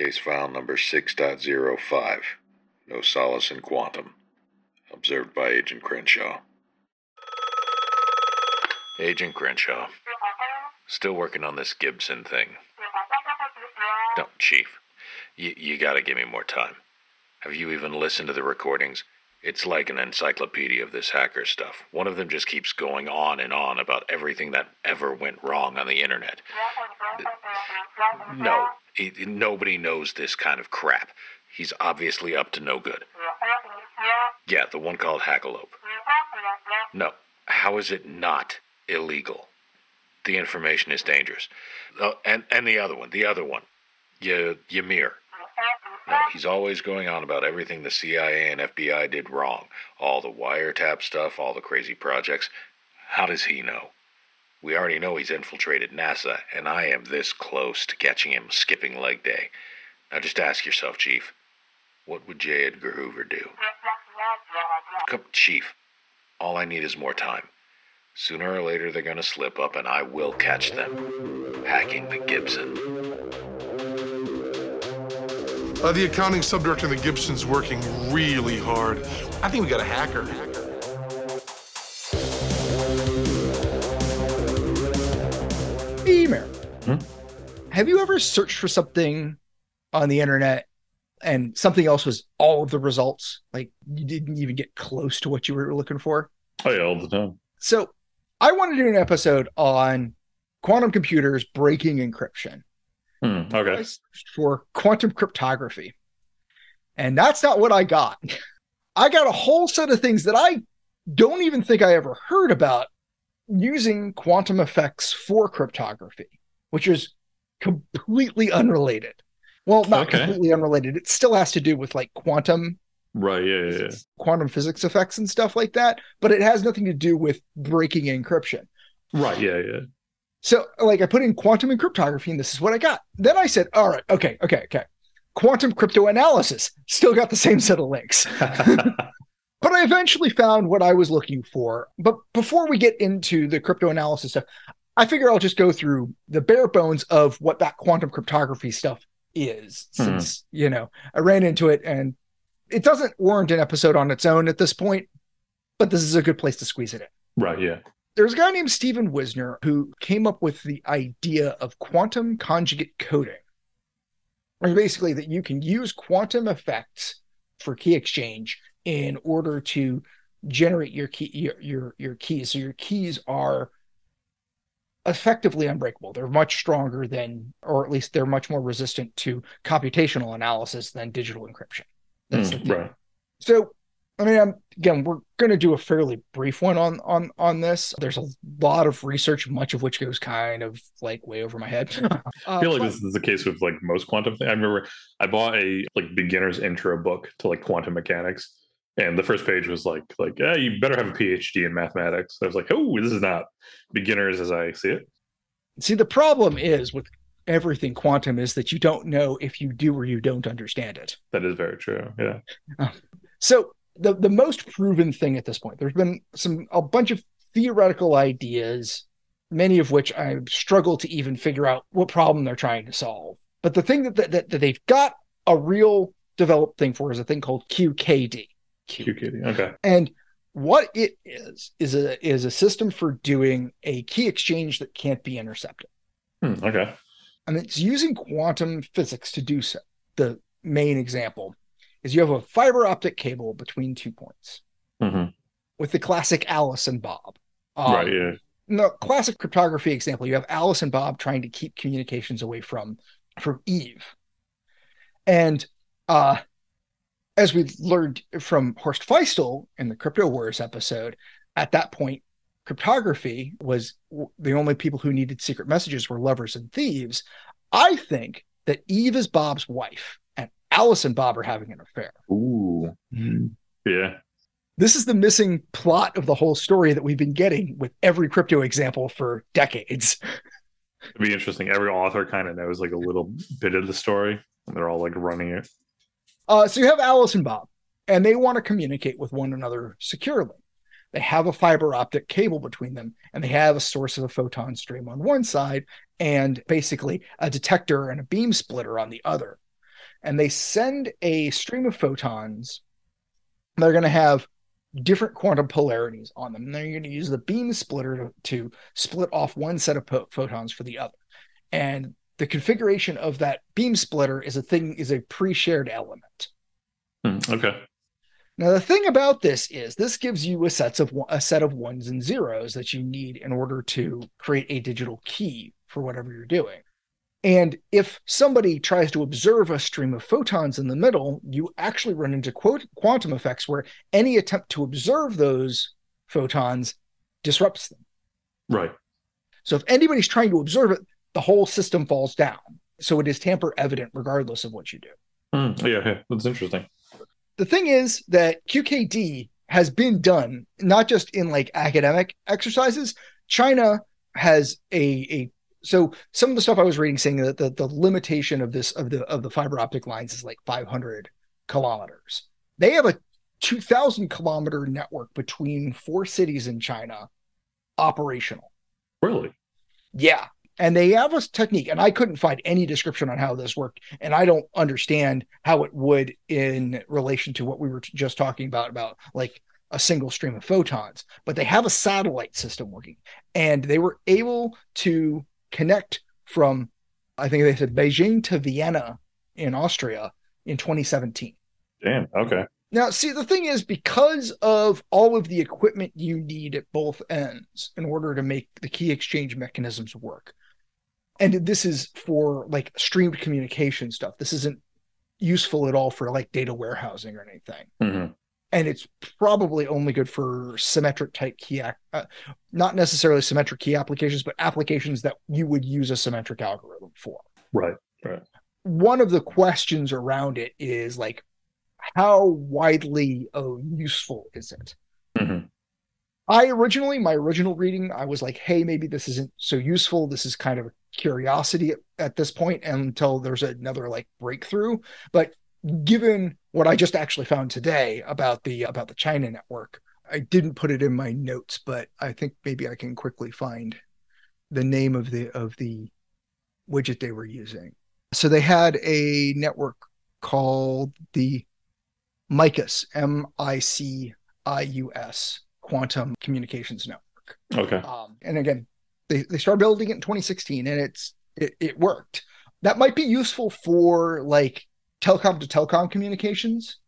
Case file number 6.05. No solace in quantum. Observed by Agent Crenshaw. Agent Crenshaw. Still working on this Gibson thing. No, Chief. You, you gotta give me more time. Have you even listened to the recordings? It's like an encyclopedia of this hacker stuff. One of them just keeps going on and on about everything that ever went wrong on the internet. No, he, nobody knows this kind of crap. He's obviously up to no good. Yeah, the one called Hackalope. No, how is it not illegal? The information is dangerous. Oh, and, and the other one, the other one. Y- Ymir. No, he's always going on about everything the CIA and FBI did wrong. All the wiretap stuff, all the crazy projects. How does he know? We already know he's infiltrated NASA, and I am this close to catching him skipping leg day. Now just ask yourself, Chief, what would J. Edgar Hoover do? Come, Chief, all I need is more time. Sooner or later, they're gonna slip up, and I will catch them. Hacking the Gibson. Uh, the accounting subdirector in the Gibson's working really hard. I think we got a hacker. Have you ever searched for something on the internet and something else was all of the results? Like you didn't even get close to what you were looking for? Oh yeah, all the time. So I want to do an episode on quantum computers breaking encryption. Hmm, okay. searched for quantum cryptography. And that's not what I got. I got a whole set of things that I don't even think I ever heard about using quantum effects for cryptography, which is completely unrelated. Well, not Okay. completely unrelated. It still has to do with like quantum Right. Yeah. Yeah. yeah. quantum physics effects and stuff like that, but it has nothing to do with breaking encryption. Right. Yeah. Yeah. So, like, I put in quantum and cryptography, and this is what I got. Then I said, all right, okay, okay, okay. Quantum crypto analysis still got the same set of links. But I eventually found what I was looking for. But before we get into the crypto analysis stuff, I figure I'll just go through the bare bones of what that quantum cryptography stuff is, Hmm. since, you know, I ran into it and it doesn't warrant an episode on its own at this point, but this is a good place to squeeze it in right. Yeah. there's a guy named Stephen Wiesner who came up with the idea of quantum conjugate coding. Or basically that you can use quantum effects for key exchange in order to generate your key your your, your keys. So your keys are effectively unbreakable. They're much stronger than or at least they're much more resistant to computational analysis than digital encryption. That's the Hmm, right. So, I mean, I'm, again, we're going to do a fairly brief one on on on this. There's a lot of research, much of which goes kind of like way over my head. Uh, I feel like but- this is the case with like most quantum things. I remember I bought a like beginner's intro book to like quantum mechanics, and the first page was like like yeah, you better have a PhD in mathematics. I was like, oh, this is not beginners as I see it. See, the problem is with everything quantum is that you don't know if you do or you don't understand it. That is very true. Yeah. Uh, so the the most proven thing at this point, there's been some a bunch of theoretical ideas, many of which I struggle to even figure out what problem they're trying to solve. But the thing that that, that they've got a real developed thing for is a thing called QKD. QKD. Okay. And what it is is a is a system for doing a key exchange that can't be intercepted. Hmm, okay. and it's using quantum physics to do so. The main example is you have a fiber optic cable between two points hmm with the classic Alice and Bob. Um, right. Yeah. In the classic cryptography example, you have Alice and Bob trying to keep communications away from from Eve, and uh, as we learned from Horst Feistel in the Crypto Wars episode, at that point, cryptography was the only people who needed secret messages were lovers and thieves. I think that Eve is Bob's wife, and Alice and Bob are having an affair. Ooh. Mm-hmm. Yeah. This is the missing plot of the whole story that we've been getting with every crypto example for decades. It'd be interesting. Every author kind of knows like a little bit of the story, and they're all like running it. Uh, so you have Alice and Bob, and they want to communicate with one another securely. They have a fiber optic cable between them, and they have a source of a photon stream on one side, and basically a detector and a beam splitter on the other. and they send a stream of photons. They're going to have different quantum polarities on them. And they're going to use the beam splitter to, to split off one set of po- photons for the other. And the configuration of that beam splitter is a thing is a pre-shared element. Hmm, okay. Now the thing about this is this gives you a sets of a set of ones and zeros that you need in order to create a digital key for whatever you're doing. And if somebody tries to observe a stream of photons in the middle, you actually run into quote, quantum effects where any attempt to observe those photons disrupts them. Right. So if anybody's trying to observe it, the whole system falls down. So it is tamper evident regardless of what you do. Mm, yeah, yeah, that's interesting. The thing is that QKD has been done not just in like academic exercises. China has a a so some of the stuff I was reading saying that the, the limitation of this of the of the fiber optic lines is like 500 kilometers. They have a 2,000 kilometer network between four cities in China operational. Really? Yeah. And they have a technique, and I couldn't find any description on how this worked. And I don't understand how it would in relation to what we were just talking about, about like a single stream of photons. But they have a satellite system working, and they were able to connect from, I think they said Beijing to Vienna in Austria in 2017. Damn. Okay. Now, see, the thing is, because of all of the equipment you need at both ends in order to make the key exchange mechanisms work, and this is for like streamed communication stuff, this isn't useful at all for like data warehousing or anything. Mm-hmm and it's probably only good for symmetric type key, uh, not necessarily symmetric key applications, but applications that you would use a symmetric algorithm for. Right. Right. One of the questions around it is like, how widely uh, useful is it? Mm-hmm. I originally, my original reading, I was like, hey, maybe this isn't so useful. This is kind of a curiosity at, this point until there's another like breakthrough. But given what I just actually found today about the about the China network. I didn't put it in my notes, but I think maybe I can quickly find the name of the of the widget they were using. So they had a network called the MICIUS, M I C I U S, Quantum Communications Network. Okay. Um, and again, they, they started building it in 2016 and it's it, it worked. That might be useful for like telecom to telecom communications.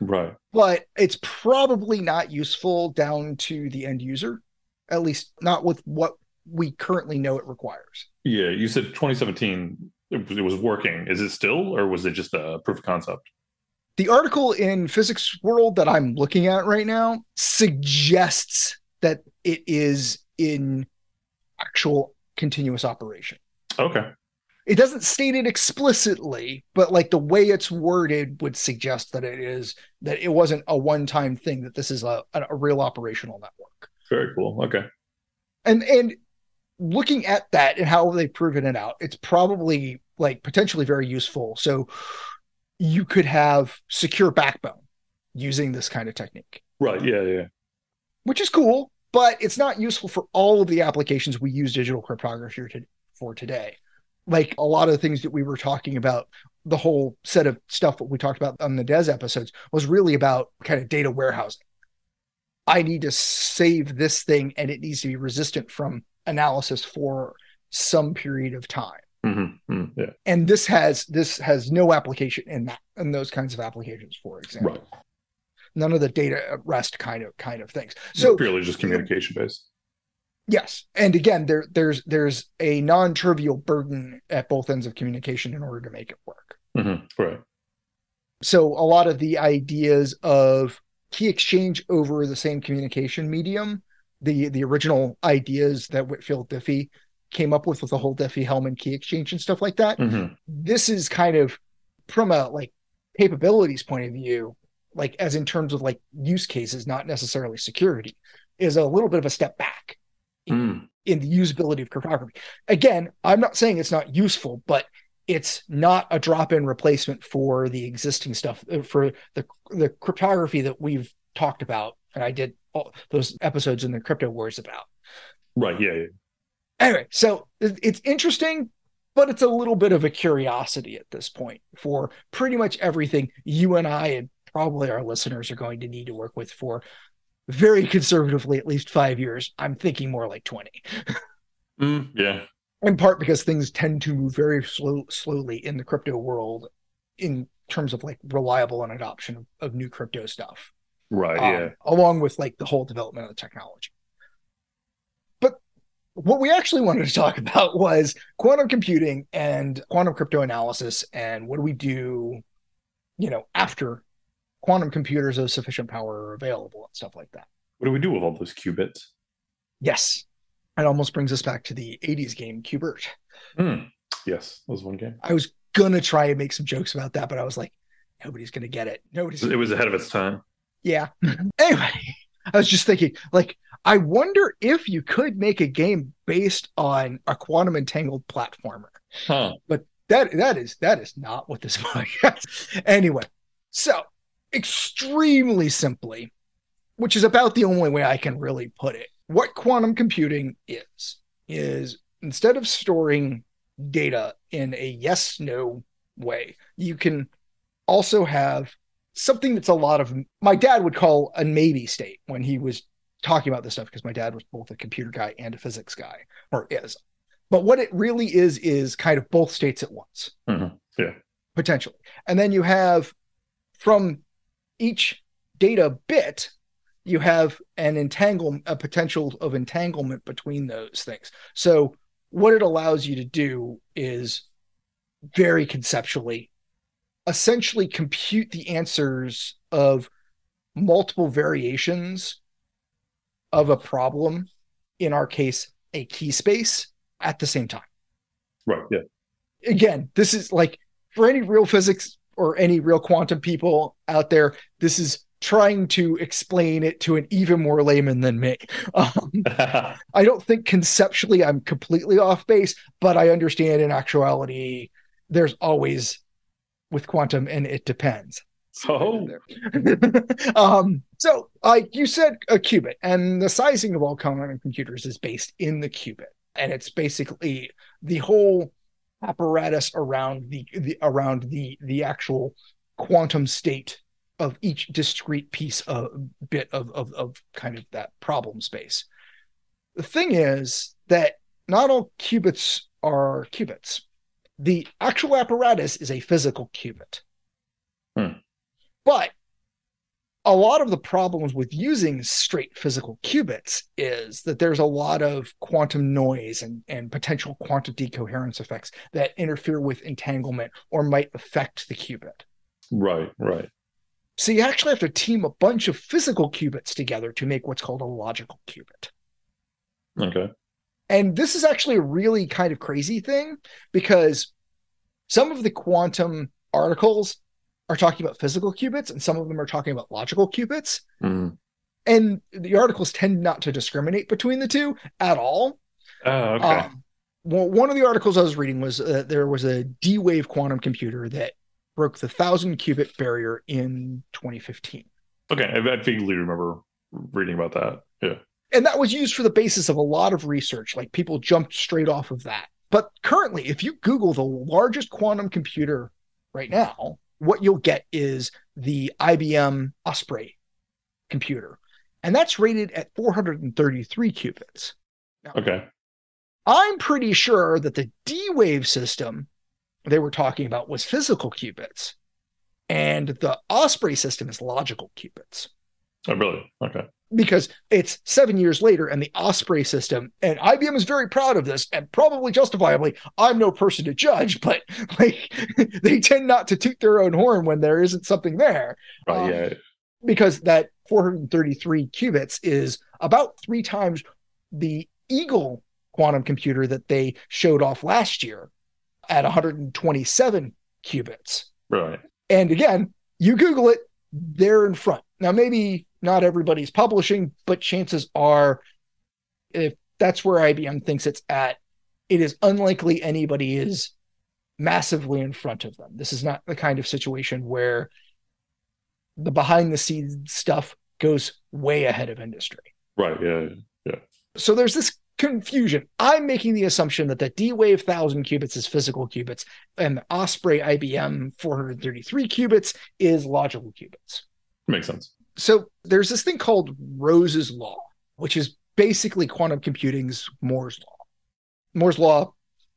Right. But it's probably not useful down to the end user, at least not with what we currently know it requires. Yeah, you said 2017 it was working. Is it still, or was it just a proof of concept? The article in Physics World that I'm looking at right now suggests that it is in actual continuous operation. Okay it doesn't state it explicitly, but like the way it's worded would suggest that it is that it wasn't a one-time thing, that this is a, a real operational network. Very cool. Okay. And and looking at that and how they've proven it out, it's probably like potentially very useful. So you could have secure backbone using this kind of technique. Right. Yeah. Yeah. Which is cool, but it's not useful for all of the applications we use digital cryptography for today like a lot of the things that we were talking about the whole set of stuff that we talked about on the des episodes was really about kind of data warehousing i need to save this thing and it needs to be resistant from analysis for some period of time mm-hmm. Mm-hmm. Yeah. and this has this has no application in that in those kinds of applications for example right. None of the data at rest kind of kind of things so purely just communication based Yes, and again, there there's there's a non-trivial burden at both ends of communication in order to make it work. Mm-hmm. Right. So a lot of the ideas of key exchange over the same communication medium, the the original ideas that Whitfield Diffie came up with with the whole Diffie-Hellman key exchange and stuff like that. Mm-hmm. This is kind of from a like capabilities point of view, like as in terms of like use cases, not necessarily security, is a little bit of a step back mm. in the usability of cryptography. Again, I'm not saying it's not useful, but it's not a drop-in replacement for the existing stuff uh, for the the cryptography that we've talked about, and I did all those episodes in the crypto wars about. Right. Yeah. yeah. Anyway, so it's interesting. but it's a little bit of a curiosity at this point for pretty much everything you and I and probably our listeners are going to need to work with for very conservatively at least five years. I'm thinking more like 20. Mm, yeah. In part because things tend to move very slow, slowly in the crypto world in terms of like reliable and adoption of, of new crypto stuff. Right. um, yeah. along with like the whole development of the technology. But what we actually wanted to talk about was quantum computing and quantum crypto analysis and what do we do, you know, after quantum computers of sufficient power are available and stuff like that. What do we do with all those qubits? Yes. It almost brings us back to the 80s game Qbert. Hmm. Yes, that was one game. I was gonna try and make some jokes about that, but I was like, nobody's gonna get it. Nobody's It was ahead of its time. Yeah. anyway, I was just thinking, like, I wonder if you could make a game based on a quantum entangled platformer. Huh. But that that is that is not what this podcast. anyway, so extremely simply, which is about the only way I can really put it. What quantum computing is is instead of storing data in a yes no way, you can also have something that's a lot of my dad would call a maybe state when he was talking about this stuff because my dad was both a computer guy and a physics guy or is but what it really is is kind of both states at once Mhm. Yeah. potentially and then you have from each data bit you have an entangle a potential of entanglement between those things so what it allows you to do is very conceptually essentially compute the answers of multiple variations of a problem in our case a key space at the same time Right. Yeah. again this is like for any real physics or any real quantum people out there this is trying to explain it to an even more layman than me. Um, i don't think conceptually i'm completely off base but i understand in actuality there's always with quantum and it depends. So um, so like you said a qubit and the sizing of all quantum computers is based in the qubit and it's basically the whole apparatus around the, the around the the actual quantum state of each discrete piece of bit of, of of kind of that problem space. The thing is that not all qubits are qubits. The actual apparatus is a physical qubit. Hmm. but a lot of the problems with using straight physical qubits is that there's a lot of quantum noise and, and potential quantum decoherence effects that interfere with entanglement or might affect the qubit. right. Right. So you actually have to team a bunch of physical qubits together to make what's called a logical qubit. Okay. And this is actually a really kind of crazy thing because some of the quantum articles are talking about physical qubits and some of them are talking about logical qubits. Mm. And the articles tend not to discriminate between the two at all. Oh, okay. Um, well, one of the articles I was reading was that there was a D wave quantum computer that broke the thousand qubit barrier in 2015. okay. I, I vaguely remember reading about that. Yeah. and that was used for the basis of a lot of research like people jumped straight off of that but currently if you google the largest quantum computer right now what you'll get is the IBM Osprey computer and that's rated at 433 qubits Okay. i'm pretty sure that the d-wave system they were talking about was physical qubits and the Osprey system is logical qubits Oh, really? Okay. Because it's seven years later and the Osprey system, and IBM is very proud of this and probably justifiably. I'm no person to judge, but like they tend not to toot their own horn when there isn't something there Right. Um, yeah. because that 433 qubits is about three times the Eagle quantum computer that they showed off last year at 127 qubits. Right. And again, you Google it, they're in front. Now, maybe not everybody's publishing, but chances are, if that's where IBM thinks it's at, it is unlikely anybody is massively in front of them. This is not the kind of situation where the behind the scenes stuff goes way ahead of industry. Right. Yeah. Yeah. So there's this confusion. I'm making the assumption that the D Wave 1000 qubits is physical qubits and the Osprey IBM 433 qubits is logical qubits. Makes sense. So there's this thing called Rose's Law, which is basically quantum computing's Moore's Law. Moore's Law,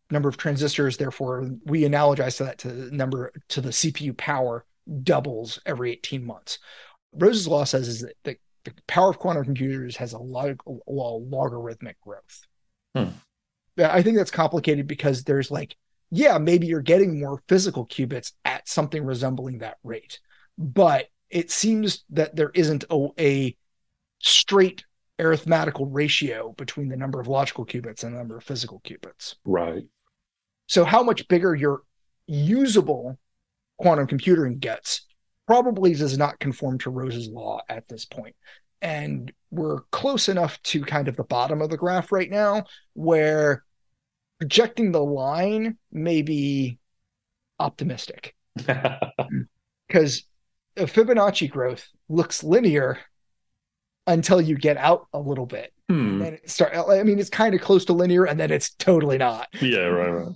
number of transistors, therefore we analogize to that to the number to the CPU power doubles every 18 months. Rose's Law says is that the, the power of quantum computers has a, log, a logarithmic growth. Hmm. I think that's complicated because there's like, yeah, maybe you're getting more physical qubits at something resembling that rate, but it seems that there isn't a, a straight arithmetical ratio between the number of logical qubits and the number of physical qubits. Right. So, how much bigger your usable quantum computing gets probably does not conform to Rose's law at this point. And we're close enough to kind of the bottom of the graph right now where projecting the line may be optimistic. Because Fibonacci growth looks linear until you get out a little bit. Hmm. And it start I mean it's kind of close to linear and then it's totally not. Yeah, right, right.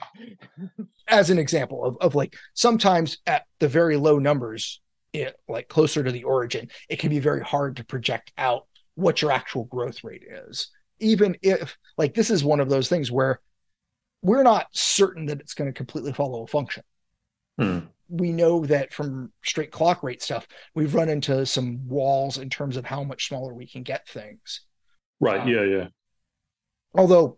As an example of, of like sometimes at the very low numbers, it like closer to the origin, it can be very hard to project out what your actual growth rate is. Even if like this is one of those things where we're not certain that it's going to completely follow a function. Hmm. We know that from straight clock rate stuff, we've run into some walls in terms of how much smaller we can get things. Right. Um, yeah, yeah. Although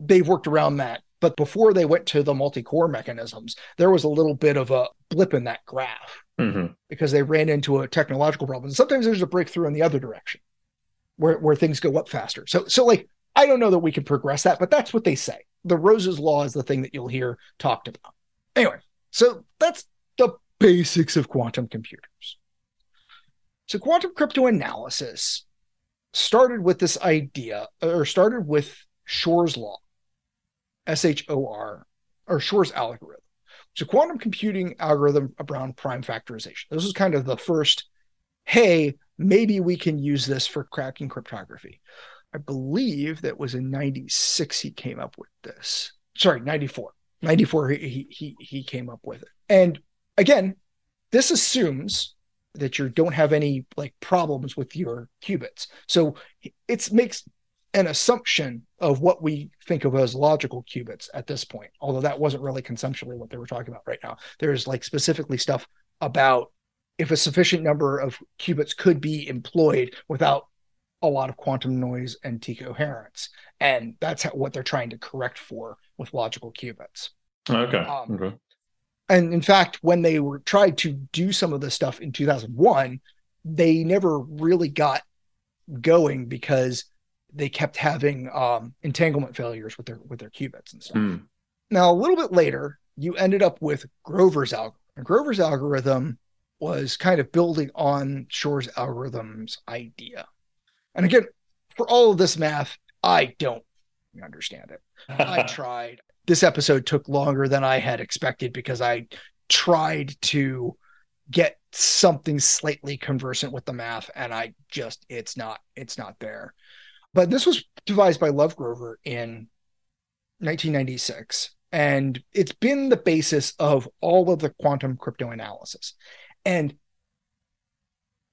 they've worked around that. But before they went to the multi core mechanisms, there was a little bit of a blip in that graph hmm because they ran into a technological problem. And sometimes there's a breakthrough in the other direction where, where things go up faster. So, so like, I don't know that we can progress that, but that's what they say. The Rose's Law is the thing that you'll hear talked about. Anyway, so that's the basics of quantum computers. So, quantum cryptoanalysis started with this idea, or started with Shor's law, S H O R, or Shor's algorithm. A quantum computing algorithm around prime factorization. This was kind of the first, hey, maybe we can use this for cracking cryptography. I believe that was in 96 he came up with this. Sorry, 94. 94 he he he came up with it. And again, this assumes that you don't have any like problems with your qubits. So it makes an assumption of what we think of as logical qubits at this point, although that wasn't really conceptually what they were talking about right now. There's like specifically stuff about if a sufficient number of qubits could be employed without a lot of quantum noise and decoherence. And that's how, what they're trying to correct for with logical qubits. Okay. Um, okay. And in fact, when they were tried to do some of this stuff in 2001, they never really got going because they kept having um, entanglement failures with their with their qubits and stuff. Hmm. Now, a little bit later, you ended up with Grover's algorithm. And Grover's algorithm was kind of building on Shor's algorithm's idea. And again, for all of this math, I don't understand it. I tried. This episode took longer than I had expected because I tried to get something slightly conversant with the math and I just it's not it's not there. But this was devised by Lov Grover in 1996 and it's been the basis of all of the quantum cryptoanalysis. And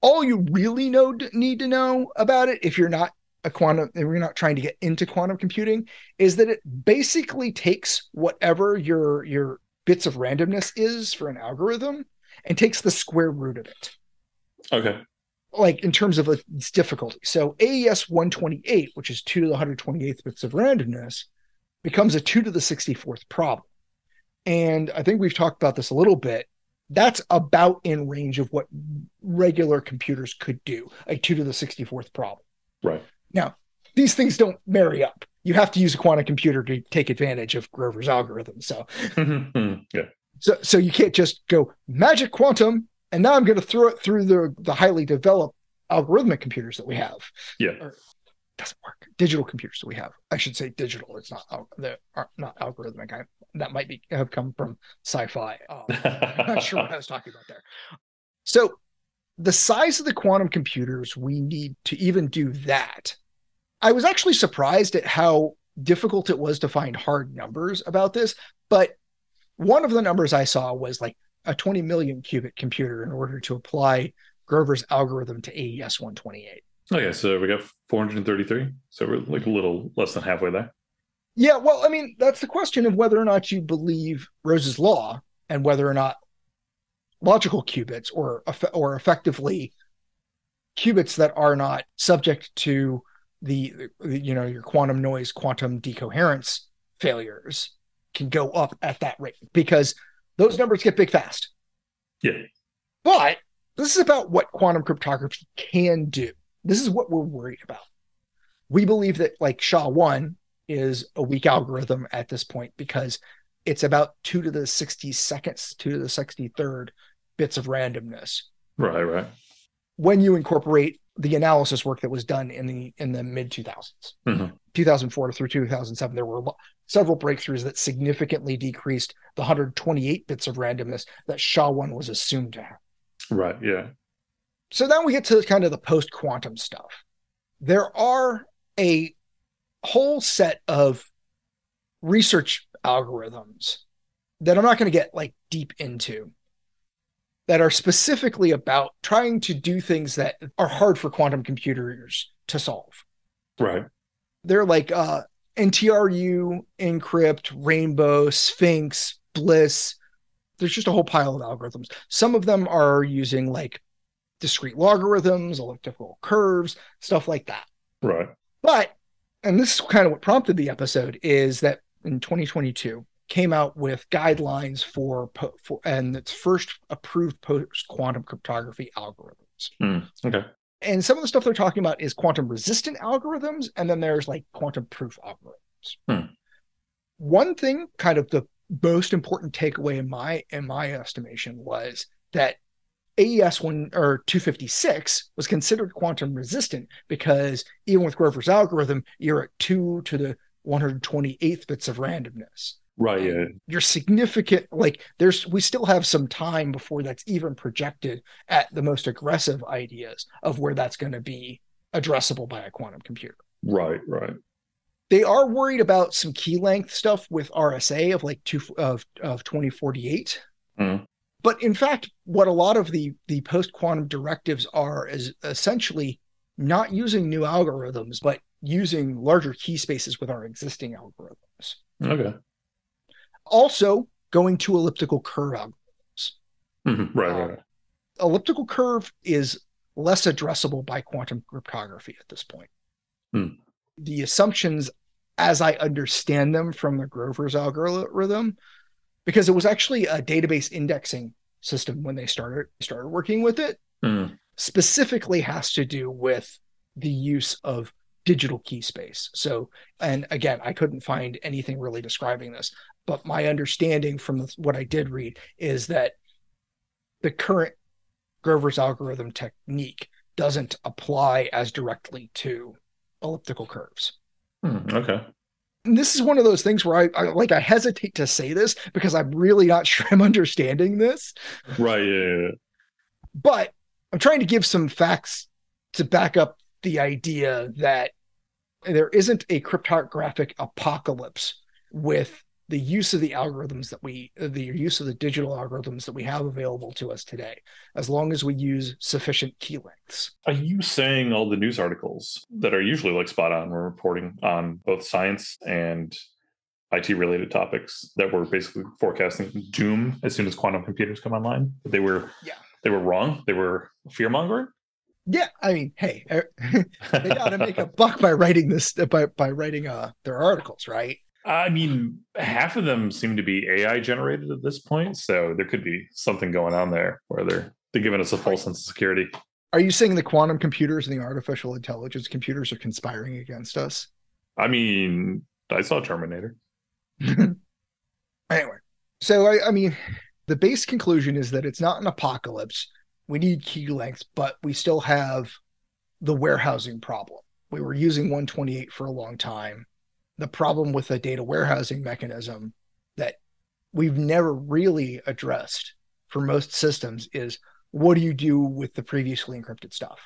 all you really know need to know about it if you're not a quantum you're not trying to get into quantum computing is that it basically takes whatever your your bits of randomness is for an algorithm and takes the square root of it. Okay. like in terms of its difficulty. So aes 128 which is 2 to the 128th bits of randomness becomes a 2 to the 64th problem. And i think we've talked about this a little bit. That's about in range of what regular computers could do a 2 to the 64th problem. Right. Now, these things don't marry up. You have to use a quantum computer to take advantage of Grover's algorithm. So, yeah. so, so you can't just go magic quantum, and now I'm going to throw it through the the highly developed algorithmic computers that we have. Yeah. Or, doesn't work. Digital computers that we have. I should say digital. It's not they are not algorithmic. I, that might be have come from sci-fi. Um, I'm not sure what I was talking about there. So, the size of the quantum computers we need to even do that, I was actually surprised at how difficult it was to find hard numbers about this, but one of the numbers I saw was like a 20 million qubit computer in order to apply Grover's algorithm to AES 128. Okay, so we got 433. So we're like a little less than halfway there. Yeah, well, I mean, that's the question of whether or not you believe Rose's law and whether or not logical qubits or or effectively qubits that are not subject to the you know your quantum noise quantum decoherence failures can go up at that rate because those numbers get big fast. Yeah. But this is about what quantum cryptography can do. This is what we're worried about. We believe that like sha-1 is a weak algorithm at this point because it's about 2 to the 60 seconds 2 to the 63rd bits of randomness. Right right. When you incorporate the analysis work that was done in the in the mid 2000s mm-hmm. 2004 through 2007 there were several breakthroughs that significantly decreased the 128 bits of randomness that sha-1 was assumed to have. Right yeah. So then we get to kind of the post quantum stuff. There are a whole set of research algorithms that i'm not going to get like deep into that are specifically about trying to do things that are hard for quantum computers to solve. Right. They're like uh, NTRU, Encrypt, Rainbow, SPHINCS, Bliss. There's just a whole pile of algorithms. Some of them are using like discrete logarithms, elliptical curves, stuff like that. Right. But, and this is kind of what prompted the episode, is that in 2022, came out with guidelines for, for and its first approved post quantum cryptography algorithms. Mm, okay. And some of the stuff they're talking about is quantum resistant algorithms, and then there's like quantum proof algorithms. Hmm. One thing, kind of the most important takeaway in my in my estimation, was that AES one or 256 was considered quantum resistant because even with Grover's algorithm, you're at two to the 128th bits of randomness. Right. Yeah. You're significant. Like there's, we still have some time before that's even projected at the most aggressive ideas of where that's going to be addressable by a quantum computer. Right. Right. They are worried about some key length stuff with RSA of like two of of 2048. Mm. But in fact, what a lot of the the post quantum directives are is essentially not using new algorithms, but using larger key spaces with our existing algorithms. Okay also going to elliptical curve algorithms. Mm-hmm. Right, right, right. Elliptical curve is less addressable by quantum cryptography at this point. Hmm. The assumptions, as I understand them from the Grover's algorithm, because it was actually a database indexing system when they started started working with it, hmm. specifically has to do with the use of digital key space. So, and again, I couldn't find anything really describing this, but my understanding from what I did read is that the current Grover's algorithm technique doesn't apply as directly to elliptical curves. Hmm, okay. And this is one of those things where I, I, like I hesitate to say this because I'm really not sure I'm understanding this. Right. Yeah, yeah, yeah. But I'm trying to give some facts to back up the idea that there isn't a cryptographic apocalypse with the use of the algorithms that we the use of the digital algorithms that we have available to us today as long as we use sufficient key lengths. Are you saying all the news articles that are usually like spot on were reporting on both science and IT related topics that were basically forecasting doom as soon as quantum computers come online? They were yeah. they were wrong? They were fear mongering yeah i mean hey they got to make a buck by writing this by by writing uh their articles right I mean, half of them seem to be AI generated at this point, so there could be something going on there where they're they're giving us a false sense of security. Are you saying the quantum computers and the artificial intelligence computers are conspiring against us? I mean, I saw Terminator. anyway, so I, I mean, the base conclusion is that it's not an apocalypse. We need key lengths, but we still have the warehousing problem. We were using 128 for a long time the problem with the data warehousing mechanism that we've never really addressed for most systems is what do you do with the previously encrypted stuff?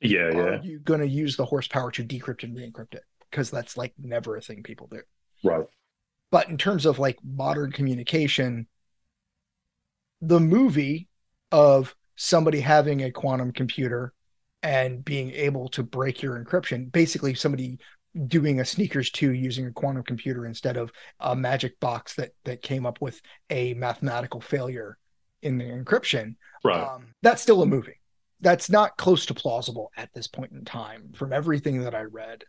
Yeah, Are yeah. you going to use the horsepower to decrypt and re-encrypt it? because that's like never a thing people do. Right. But in terms of like modern communication, the movie of somebody having a quantum computer and being able to break your encryption, basically somebody doing a sneakers 2 using a quantum computer instead of a magic box that that came up with a mathematical failure in the encryption. Right. um, that's still a movie. That's not close to plausible at this point in time from everything that i read.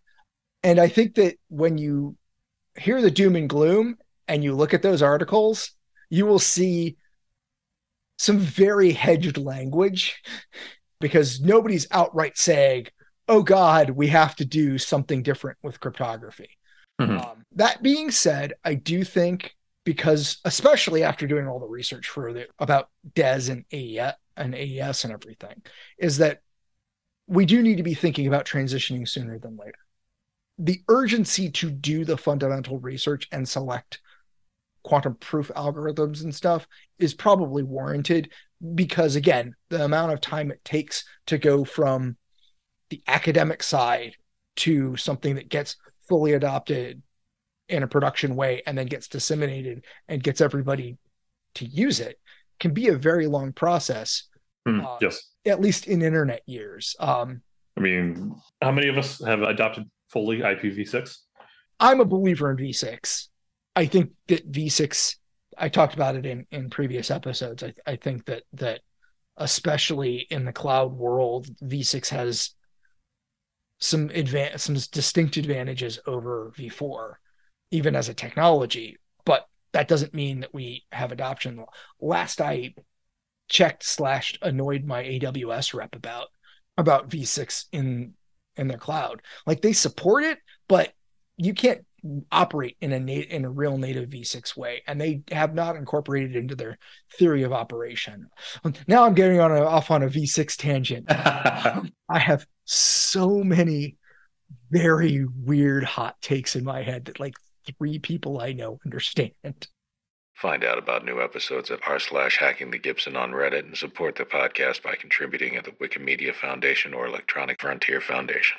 And i think that when you hear the doom and gloom and you look at those articles you will see some very hedged language because nobody's outright saying oh god we have to do something different with cryptography Mhm. um, that being said i do think because especially after doing all the research for the about des and AES, and aes and everything is that we do need to be thinking about transitioning sooner than later the urgency to do the fundamental research and select quantum proof algorithms and stuff is probably warranted because again the amount of time it takes to go from the academic side to something that gets fully adopted in a production way and then gets disseminated and gets everybody to use it can be a very long process Hmm, uh, yes. at least in internet years um, I mean, how many of us have adopted fully IPv6? i'm a believer in v6 i think that v6 i talked about it in in previous episodes i, I think that that especially in the cloud world v6 has some advan- some distinct advantages over v4 even as a technology but that doesn't mean that we have adoption last i checked slashed annoyed my aws rep about about v6 in in their cloud. Like they support it but you can't operate in a nat- in a real native v6 way and they have not incorporated it into their theory of operation now i'm getting on a, off on a v6 tangent I have so many very weird hot takes in my head that like three people I know understand. Find out about new episodes at r slash hacking the Gibson on Reddit and support the podcast by contributing at the Wikimedia Foundation or Electronic Frontier Foundation.